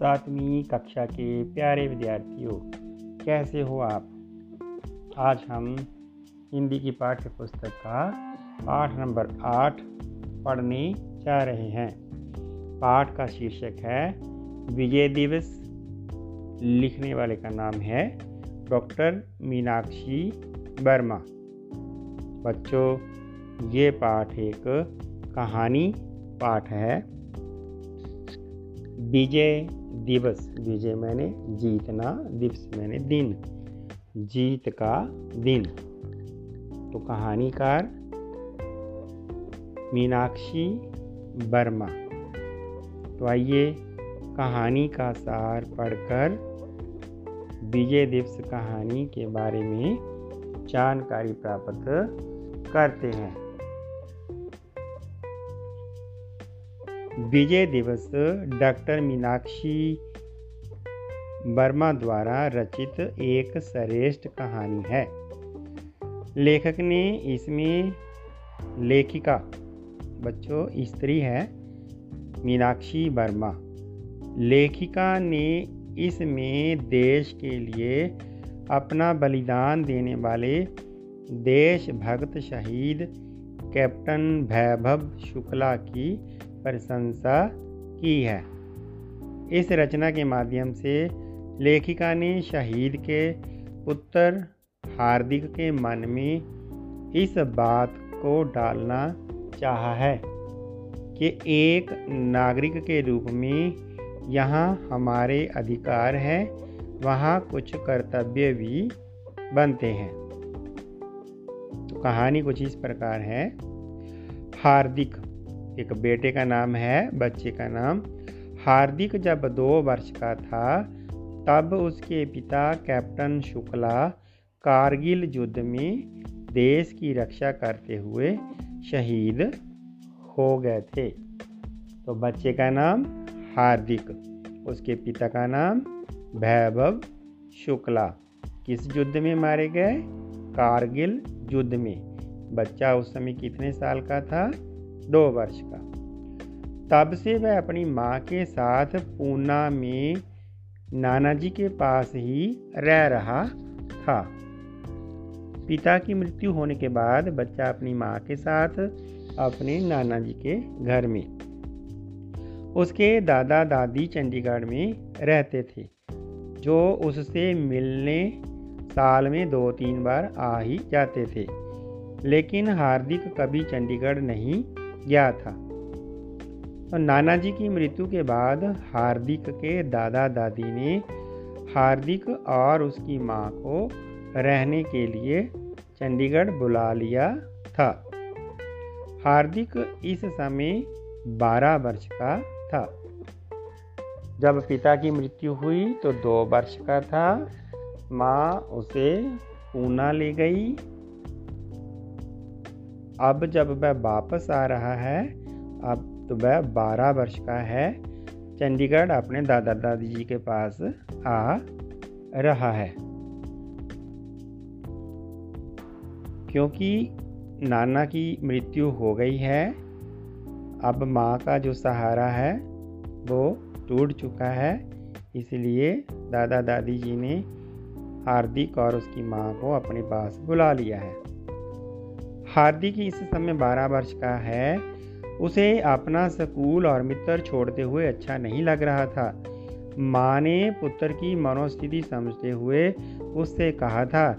सातवीं कक्षा के प्यारे विद्यार्थियों, कैसे हो आप? आज हम हिंदी की पाठ्य पुस्तक का पाठ नंबर आठ पढ़ने जा रहे हैं। पाठ का शीर्षक है, विजय दिवस। लिखने वाले का नाम है, डॉक्टर मीनाक्षी वर्मा। बच्चों, ये पाठ एक कहानी पाठ है। विजय दिवस, विजय मैंने जीतना दिवस मैंने दिन, जीत का दिन। तो कहानीकार मीनाक्षी वर्मा। तो आइए कहानी का सार पढ़कर विजय दिवस कहानी के बारे में जानकारी प्राप्त करते हैं। विजय दिवस डॉक्टर मीनाक्षी वर्मा द्वारा रचित एक श्रेष्ठ कहानी है। लेखक ने इसमें लेखिका, बच्चों, स्त्री है, मीनाक्षी वर्मा। लेखिका ने इसमें देश के लिए अपना बलिदान देने वाले देशभक्त शहीद कैप्टन वैभव शुक्ला की प्रशंसा की है। इस रचना के माध्यम से लेखिका ने शहीद के पुत्र हार्दिक के मन में इस बात को डालना चाहा है कि एक नागरिक के रूप में यहाँ हमारे अधिकार हैं, वहाँ कुछ कर्तव्य भी बनते हैं। तो कहानी कुछ इस प्रकार है। हार्दिक एक बेटे का नाम है, बच्चे का नाम हार्दिक जब दो वर्ष का था, तब उसके पिता कैप्टन शुक्ला कारगिल युद्ध में देश की रक्षा करते हुए शहीद हो गए थे। तो बच्चे का नाम हार्दिक, उसके पिता का नाम वैभव शुक्ला। किस युद्ध में मारे गए? कारगिल युद्ध में। बच्चा उस समय कितने साल का था? दो वर्ष का। तब से वह अपनी माँ के साथ पूना में नाना जी के पास ही रह रहा था। पिता की मृत्यु होने के बाद बच्चा अपनी माँ के साथ अपने नाना जी के घर में। उसके दादा दादी चंडीगढ़ में रहते थे, जो उससे मिलने साल में दो तीन बार आ ही जाते थे। लेकिन हार्दिक कभी चंडीगढ़ नहीं गया था। तो नाना जी की मृत्यु के बाद हार्दिक के दादा दादी ने हार्दिक और उसकी माँ को रहने के लिए चंडीगढ़ बुला लिया था। हार्दिक इस समय 12 वर्ष का था। जब पिता की मृत्यु हुई तो दो वर्ष का था। माँ उसे पूना ले गई। अब जब वह वापस आ रहा है, अब तो वह बारह वर्ष का है। चंडीगढ़ अपने दादा दादी जी के पास आ रहा है। क्योंकि नाना की मृत्यु हो गई है, अब माँ का जो सहारा है, वो टूट चुका है। इसलिए दादा दादी जी ने हार्दिक और उसकी माँ को अपने पास बुला लिया है। हार्दिक इस समय बारह वर्ष का है। उसे अपना स्कूल और मित्र छोड़ते हुए अच्छा नहीं लग रहा था। माँ ने पुत्र की मनोस्थिति समझते हुए उससे कहा था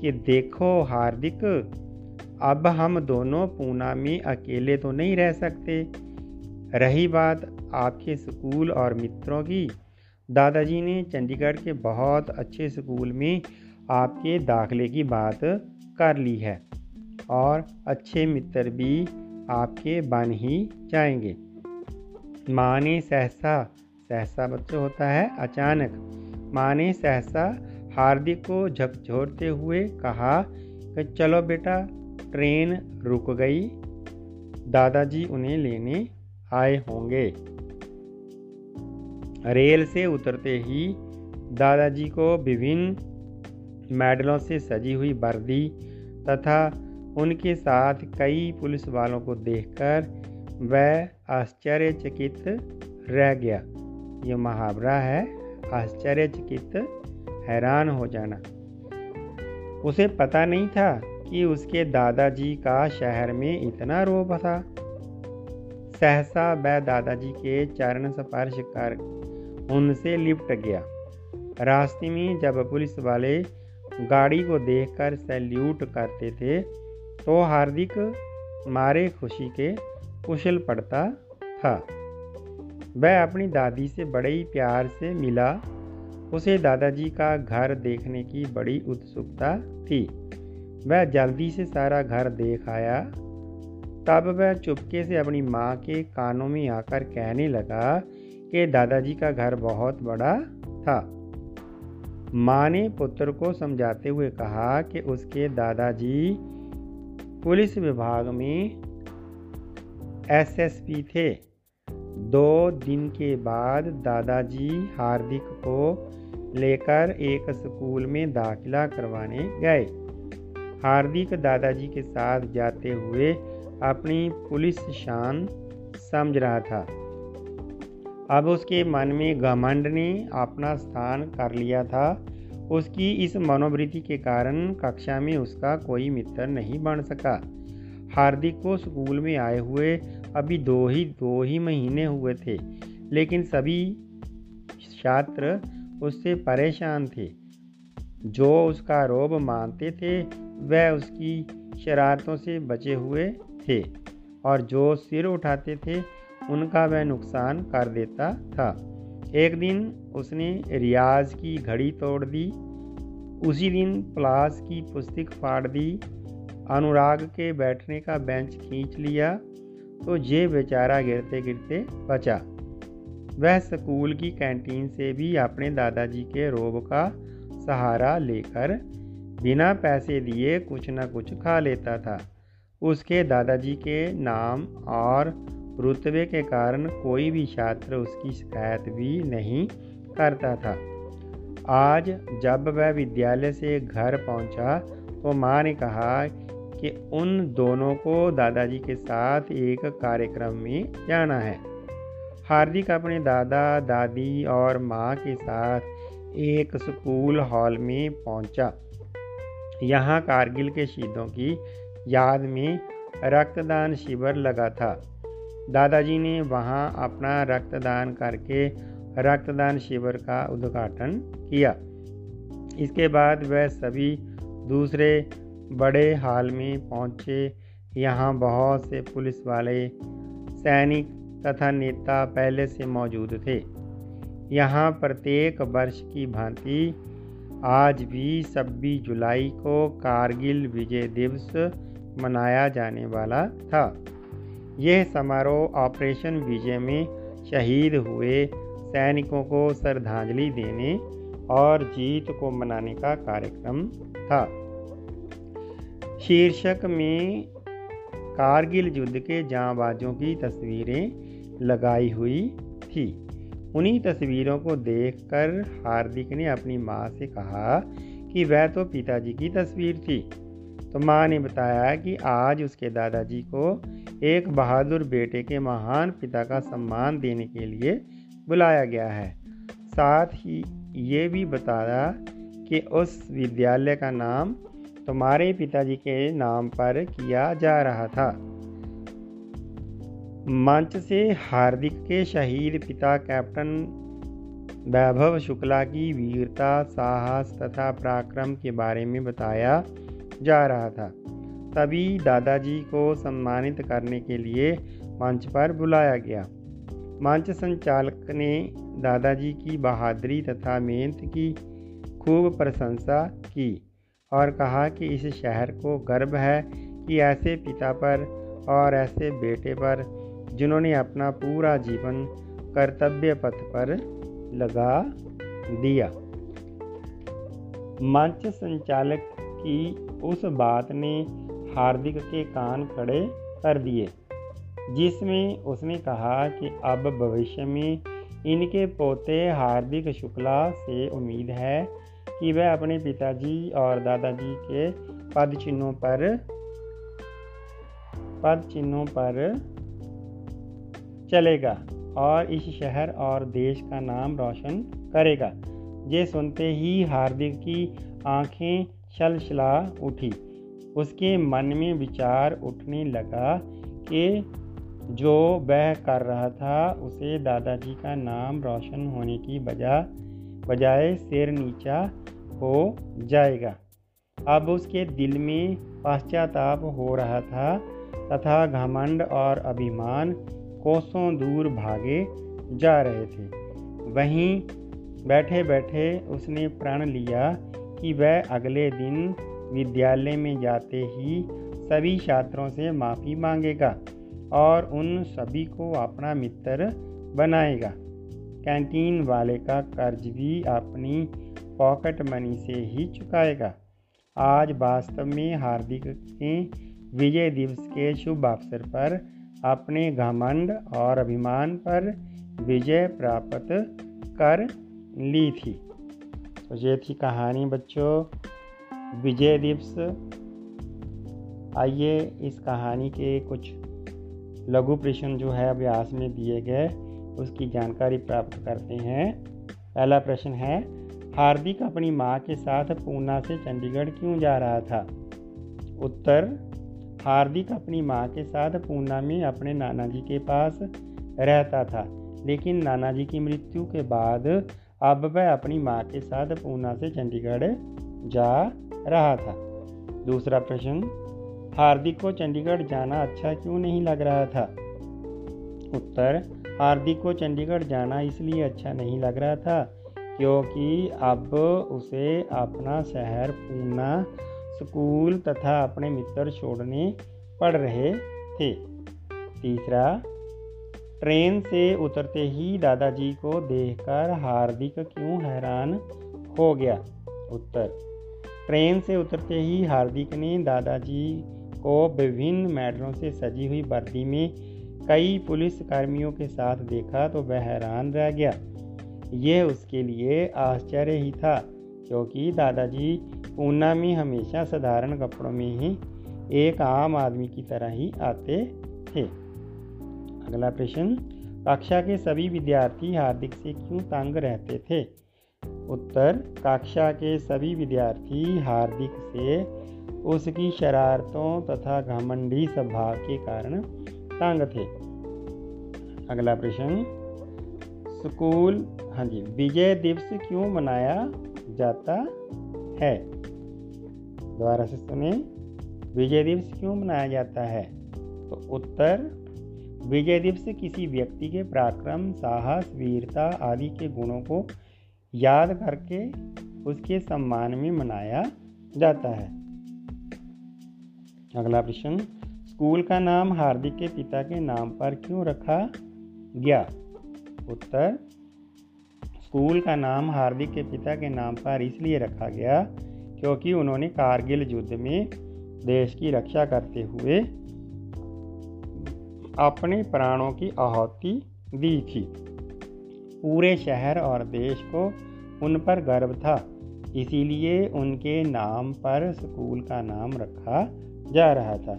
कि देखो हार्दिक, अब हम दोनों पूना में अकेले तो नहीं रह सकते। रही बात आपके स्कूल और मित्रों की। दादाजी ने चंडीगढ़ के बहुत अच्छे स्कूल में आपके दाखिले की बात कर ली है। और अच्छे मित्र भी आपके बन ही जाएँगे। माँ ने सहसा सहसा बच्चों होता है अचानक। माँ ने सहसा हार्दिक को झकझोरते हुए कहा कि चलो बेटा, ट्रेन रुक गई। दादाजी उन्हें लेने आए होंगे। रेल से उतरते ही दादाजी को विभिन्न मेडलों से सजी हुई वर्दी तथा उनके साथ कई पुलिस वालों को देखकर वह आश्चर्यचकित रह गया। ये मुहावरा है, आश्चर्यचकित हैरान हो जाना। उसे पता नहीं था कि उसके दादाजी का शहर में इतना रोब था। सहसा वह दादाजी के चरण स्पर्श कर उनसे लिपट गया। रास्ते में जब पुलिस वाले गाड़ी को देखकर सैल्यूट करते थे तो हार्दिक मारे खुशी के कुशल पड़ता था। वह अपनी दादी से बड़े ही प्यार से मिला। उसे दादाजी का घर देखने की बड़ी उत्सुकता थी। वह जल्दी से सारा घर देख आया। तब वह चुपके से अपनी माँ के कानों में आकर कहने लगा कि दादाजी का घर बहुत बड़ा था। माँ ने पुत्र को समझाते हुए कहा कि उसके दादाजी पुलिस विभाग में एसएसपी थे। दो दिन के बाद दादाजी हार्दिक को लेकर एक स्कूल में दाखिला करवाने गए। हार्दिक दादाजी के साथ जाते हुए अपनी पुलिस शान समझ रहा था। अब उसके मन में घमंड ने अपना स्थान कर लिया था। उसकी इस मनोवृत्ति के कारण कक्षा में उसका कोई मित्र नहीं बन सका। हार्दिक को स्कूल में आए हुए अभी दो ही दो ही महीने हुए थे, लेकिन सभी छात्र उससे परेशान थे। जो उसका रोब मानते थे, वह उसकी शरारतों से बचे हुए थे, और जो सिर उठाते थे, उनका वह नुकसान कर देता था। एक दिन उसने रियाज की घड़ी तोड़ दी, उसी दिन प्लास की पुस्तक फाड़ दी, अनुराग के बैठने का बेंच खींच लिया तो ये बेचारा गिरते गिरते बचा। वह स्कूल की कैंटीन से भी अपने दादाजी के रोब का सहारा लेकर बिना पैसे दिए कुछ न कुछ खा लेता था। उसके दादाजी के नाम और रुतबे के कारण कोई भी छात्र उसकी शिकायत भी नहीं करता था। आज जब वह विद्यालय से घर पहुँचा तो माँ ने कहा कि उन दोनों को दादाजी के साथ एक कार्यक्रम में जाना है। हार्दिक अपने दादा, दादी और माँ के साथ एक स्कूल हॉल में पहुँचा। यहाँ कारगिल के शहीदों की याद में रक्तदान शिविर लगा था। दादाजी ने वहाँ अपना रक्तदान करके रक्तदान शिविर का उद्घाटन किया। इसके बाद वह सभी दूसरे बड़े हाल में पहुँचे। यहाँ बहुत से पुलिस वाले, सैनिक तथा नेता पहले से मौजूद थे। यहाँ प्रत्येक वर्ष की भांति आज भी छब्बीस जुलाई को कारगिल विजय दिवस मनाया जाने वाला था। यह समारोह ऑपरेशन विजय में शहीद हुए सैनिकों को श्रद्धांजलि देने और जीत को मनाने का कार्यक्रम था। शीर्षक में कारगिल युद्ध के जांबाजों की तस्वीरें लगाई हुई थी। उन्हीं तस्वीरों को देखकर हार्दिक ने अपनी माँ से कहा कि वह तो पिताजी की तस्वीर थी। तो माँ ने बताया कि आज उसके दादाजी को एक बहादुर बेटे के महान पिता का सम्मान देने के लिए बुलाया गया है। साथ ही ये भी बताया कि उस विद्यालय का नाम तुम्हारे पिताजी के नाम पर किया जा रहा था। मंच से हार्दिक के शहीद पिता कैप्टन वैभव शुक्ला की वीरता, साहस तथा पराक्रम के बारे में बताया जा रहा था। तभी दादाजी को सम्मानित करने के लिए मंच पर बुलाया गया। मंच संचालक ने दादाजी की बहादुरी तथा मेहनत की खूब प्रशंसा की और कहा कि इस शहर को गर्व है कि ऐसे पिता पर और ऐसे बेटे पर, जिन्होंने अपना पूरा जीवन कर्तव्य पथ पर लगा दिया। मंच संचालक की उस बात ने हार्दिक के कान खड़े कर दिए, जिसमें उसने कहा कि अब भविष्य में इनके पोते हार्दिक शुक्ला से उम्मीद है कि वह अपने पिताजी और दादाजी के पद चिन्हों पर, पद चिन्हों पर चलेगा और इस शहर और देश का नाम रोशन करेगा। ये सुनते ही हार्दिक की आँखें छलछला उठी। उसके मन में विचार उठने लगा कि जो वह कर रहा था, उसे दादाजी का नाम रोशन होने की बजाय बजाय सिर नीचा हो जाएगा। अब उसके दिल में पश्चाताप हो रहा था तथा घमंड और अभिमान कोसों दूर भागे जा रहे थे। वहीं बैठे बैठे उसने प्रण लिया कि वह अगले दिन विद्यालय में जाते ही सभी छात्रों से माफ़ी मांगेगा और उन सभी को अपना मित्र बनाएगा। कैंटीन वाले का कर्ज भी अपनी पॉकेट मनी से ही चुकाएगा। आज वास्तव में हार्दिक ने विजय दिवस के शुभ अवसर पर अपने घमंड और अभिमान पर विजय प्राप्त कर ली थी। तो ये थी कहानी बच्चों, विजय दिवस। आइए इस कहानी के कुछ लघु प्रश्न जो है अभ्यास में दिए गए, उसकी जानकारी प्राप्त करते हैं। पहला प्रश्न है, हार्दिक अपनी माँ के साथ पूना से चंडीगढ़ क्यों जा रहा था? उत्तर, हार्दिक अपनी माँ के साथ पूना में अपने नाना जी के पास रहता था, लेकिन नाना जी की मृत्यु के बाद अब वह अपनी माँ के साथ पूना से चंडीगढ़ जा रहा था। दूसरा प्रश्न, हार्दिक को चंडीगढ़ जाना अच्छा क्यों नहीं लग रहा था? उत्तर, हार्दिक को चंडीगढ़ जाना इसलिए अच्छा नहीं लग रहा था क्योंकि अब उसे अपना शहर पूना स्कूल तथा अपने मित्र छोड़ने पड़ रहे थे। तीसरा ट्रेन से उतरते ही दादाजी को देखकर हार्दिक क्यों हैरान हो गया? उत्तर। ट्रेन से उतरते ही हार्दिक ने दादाजी को विभिन्न मेडलों से सजी हुई वर्दी में कई पुलिस कर्मियों के साथ देखा तो वह हैरान रह गया। यह उसके लिए आश्चर्य ही था, क्योंकि दादाजी पूना में हमेशा साधारण कपड़ों में ही एक आम आदमी की तरह ही आते थे। अगला प्रश्न, कक्षा के सभी विद्यार्थी हार्दिक से क्यों तंग रहते थे? उत्तर, कक्षा के सभी विद्यार्थी हार्दिक से उसकी शरारतों तथा घमंडी स्वभाव के कारण तंग थे। अगला प्रश्न, स्कूल हाँ जी, विजय दिवस क्यों मनाया जाता है? दोबारा से सुने, विजय दिवस क्यों मनाया जाता है? तो उत्तर विजय दिवस किसी व्यक्ति के पराक्रम, साहस, वीरता आदि के गुणों को याद करके उसके सम्मान में मनाया जाता है। अगला प्रश्न, स्कूल का नाम हार्दिक के पिता के नाम पर क्यों रखा गया? उत्तर, स्कूल का नाम हार्दिक के पिता के नाम पर इसलिए रखा गया क्योंकि उन्होंने कारगिल युद्ध में देश की रक्षा करते हुए अपने प्राणों की आहुति दी थी। पूरे शहर और देश को उन पर गर्व था, इसीलिए उनके नाम पर स्कूल का नाम रखा जा रहा था।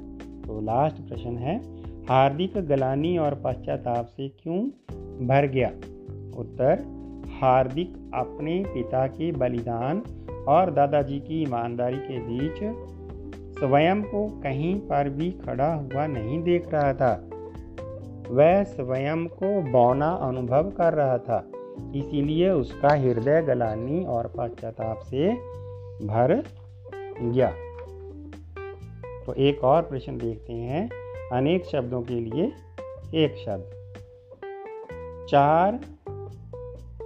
तो लास्ट प्रश्न है, हार्दिक गलानी और पश्चाताप से क्यों भर गया? उत्तर, हार्दिक अपने पिता के बलिदान और दादाजी की ईमानदारी के बीच स्वयं को कहीं पर भी खड़ा हुआ नहीं देख रहा था। वह स्वयं को बौना अनुभव कर रहा था। इसीलिए उसका हृदय गलानी और पश्चाताप से भर गया। तो एक और प्रश्न देखते हैं। अनेक शब्दों के लिए एक शब्द। चार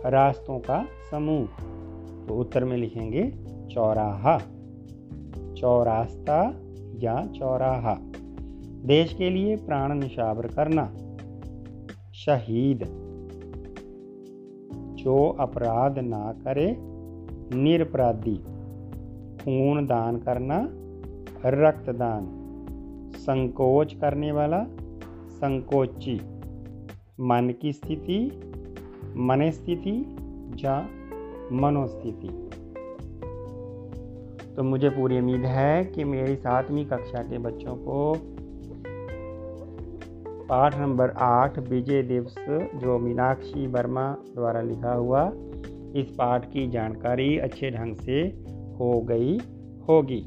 रास्तों का समूह। तो उत्तर में लिखेंगे, चौराहा। चौरास्ता या चौराहा। देश के लिए प्राण निशावर करना। शहीद। जो अपराध ना करे, निरपराधी। खून दान करना, रक्तदान। संकोच करने वाला, संकोची। मन की स्थिति मन स्थिति या मनोस्थिति। तो मुझे पूरी उम्मीद है कि मेरी सातवीं कक्षा के बच्चों को पाठ नंबर आठ, विजय दिवस, जो मीनाक्षी वर्मा द्वारा लिखा हुआ, इस पाठ की जानकारी अच्छे ढंग से हो गई होगी।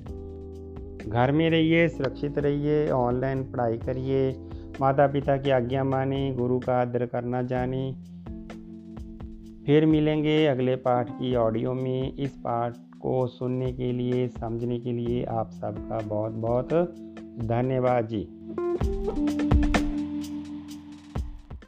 घर में रहिए, सुरक्षित रहिए ऑनलाइन पढ़ाई करिए माता पिता की आज्ञा माने, गुरु का आदर करना जाने। फिर मिलेंगे अगले पाठ की ऑडियो में। इस पाठ को सुनने के लिए, समझने के लिए आप सबका बहुत बहुत धन्यवाद जी।